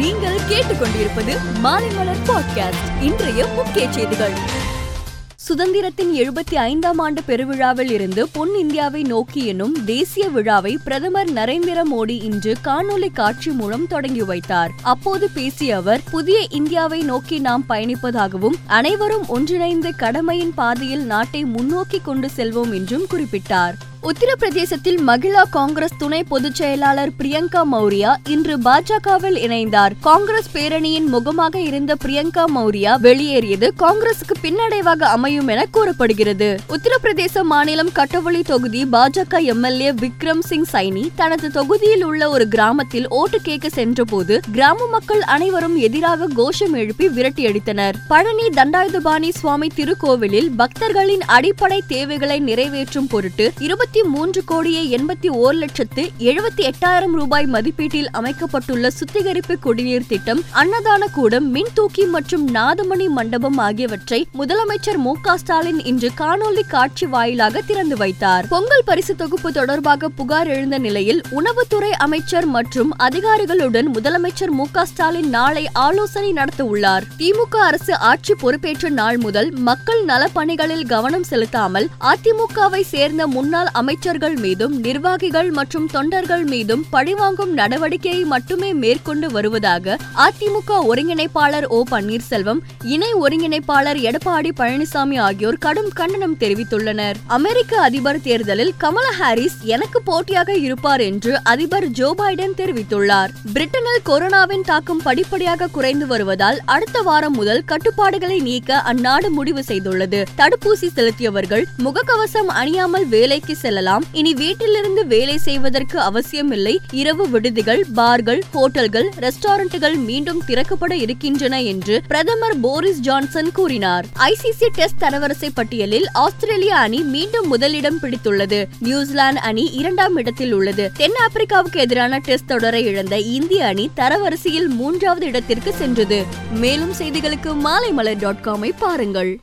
நீங்கள் கேட்டுக்கொண்டிருப்பது மாலைமலர் பாட்காஸ்ட் இன்றைய முக்கிய செய்திகள். சுதந்திரத்தின் எழுபத்தி ஐந்தாம் ஆண்டு பெருவிழாவில் இருந்து பொன் இந்தியாவை நோக்கி எனும் தேசிய விழாவை பிரதமர் நரேந்திர மோடி இன்று காணொலி காட்சி மூலம் தொடங்கி வைத்தார். அப்போது பேசிய அவர் புதிய இந்தியாவை நோக்கி நாம் பயணிப்பதாகவும் அனைவரும் ஒன்றிணைந்து கடமையின் பாதையில் நாட்டை முன்னோக்கி கொண்டு செல்வோம் என்றும் குறிப்பிட்டார். உத்தரப்பிரதேசத்தில் மகிழா காங்கிரஸ் துணை பொதுச் செயலாளர் பிரியங்கா மௌரியா இன்று பாஜகவில் இணைந்தார். காங்கிரஸ் பேரணியின் முகமாக இருந்த பிரியங்கா மௌரியா வெளியேறியது காங்கிரசுக்கு பின்னடைவாக அமையும் என கூறப்படுகிறது. உத்தரப்பிரதேச மாநிலம் கட்டவளி தொகுதி பாஜக எம்எல்ஏ விக்ரம் சிங் சைனி தனது தொகுதியில் உள்ள ஒரு கிராமத்தில் ஓட்டு கேட்க சென்றபோது கிராம மக்கள் அனைவரும் எதிராக கோஷம் எழுப்பி விரட்டியடித்தனர் பழனி தண்டாயுதபாணி சுவாமி திருக்கோவிலில் பக்தர்களின் அடிப்படை தேவைகளை நிறைவேற்றும் பொருட்டு இருபத்தி மூன்று கோடியே எண்பத்தி ஓர் லட்சத்து எழுபத்தி எட்டாயிரம் ரூபாய் மதிப்பீட்டில் அமைக்கப்பட்டுள்ள சுத்திகரிப்பு குடிநீர் திட்டம் அன்னதான கூடம் மின் தூக்கி மற்றும் நாதமணி மண்டபம் ஆகியவற்றை முதலமைச்சர் மு ஸ்டாலின் இன்று காணொலி காட்சி வாயிலாக திறந்து வைத்தார். பொங்கல் பரிசு தொகுப்பு தொடர்பாக புகார் எழுந்த நிலையில் உணவுத்துறை அமைச்சர் மற்றும் அதிகாரிகளுடன் முதலமைச்சர் மு க ஸ்டாலின் நாளை ஆலோசனை நடத்த உள்ளார் திமுக அரசு ஆட்சி பொறுப்பேற்ற நாள் முதல் மக்கள் நலப்பணிகளில் கவனம் செலுத்தாமல் அதிமுகவை சேர்ந்த முன்னாள் அமைச்சர்கள் மீதும் நிர்வாகிகள் மற்றும் தொண்டர்கள் மீதும் பழிவாங்கும் நடவடிக்கையை மட்டுமே மேற்கொண்டு வருவதாக அதிமுக ஒருங்கிணைப்பாளர் ஓ பன்னீர்செல்வம் இணை ஒருங்கிணைப்பாளர் எடப்பாடி பழனிசாமி ஆகியோர் கடும் கண்டனம் தெரிவித்துள்ளனர். அமெரிக்க அதிபர் தேர்தலில் கமலா ஹாரிஸ் எனக்கு போட்டியாக இருப்பார் என்று அதிபர் ஜோ பைடன் தெரிவித்துள்ளார். பிரிட்டனில் கொரோனாவின் தாக்கம் படிப்படியாக குறைந்து வருவதால் அடுத்த வாரம் முதல் கட்டுப்பாடுகளை நீக்க அந்நாடு முடிவு செய்துள்ளது. தடுப்பூசி செலுத்தியவர்கள் முகக்கவசம் அணியாமல் வேலைக்கு செல்லலாம். இனி வீட்டிலிருந்து வேலை செய்வதற்கு அவசியமில்லை. இரவு விடுதிகள் பார்கள் ஹோட்டல்கள் ரெஸ்டாரண்ட்டுகள் மீண்டும் திறக்கப்பட இருக்கின்றன என்று பிரதமர் போரிஸ் ஜான்சன் கூறினார். ஐசிசி டெஸ்ட் தரவரிசை பட்டியலில் ஆஸ்திரேலிய அணி மீண்டும் முதலிடம் பிடித்துள்ளது. நியூசிலாந்து அணி இரண்டாம் இடத்தில் உள்ளது. தென் ஆப்பிரிக்காவுக்கு எதிரான டெஸ்ட் தொடரை இழந்த இந்திய அணி தரவரிசையில் மூன்றாவது இடத்திற்கு சென்றது. மேலும் செய்திகளுக்கு மாலைமலர் டாட் காமை பாருங்கள்.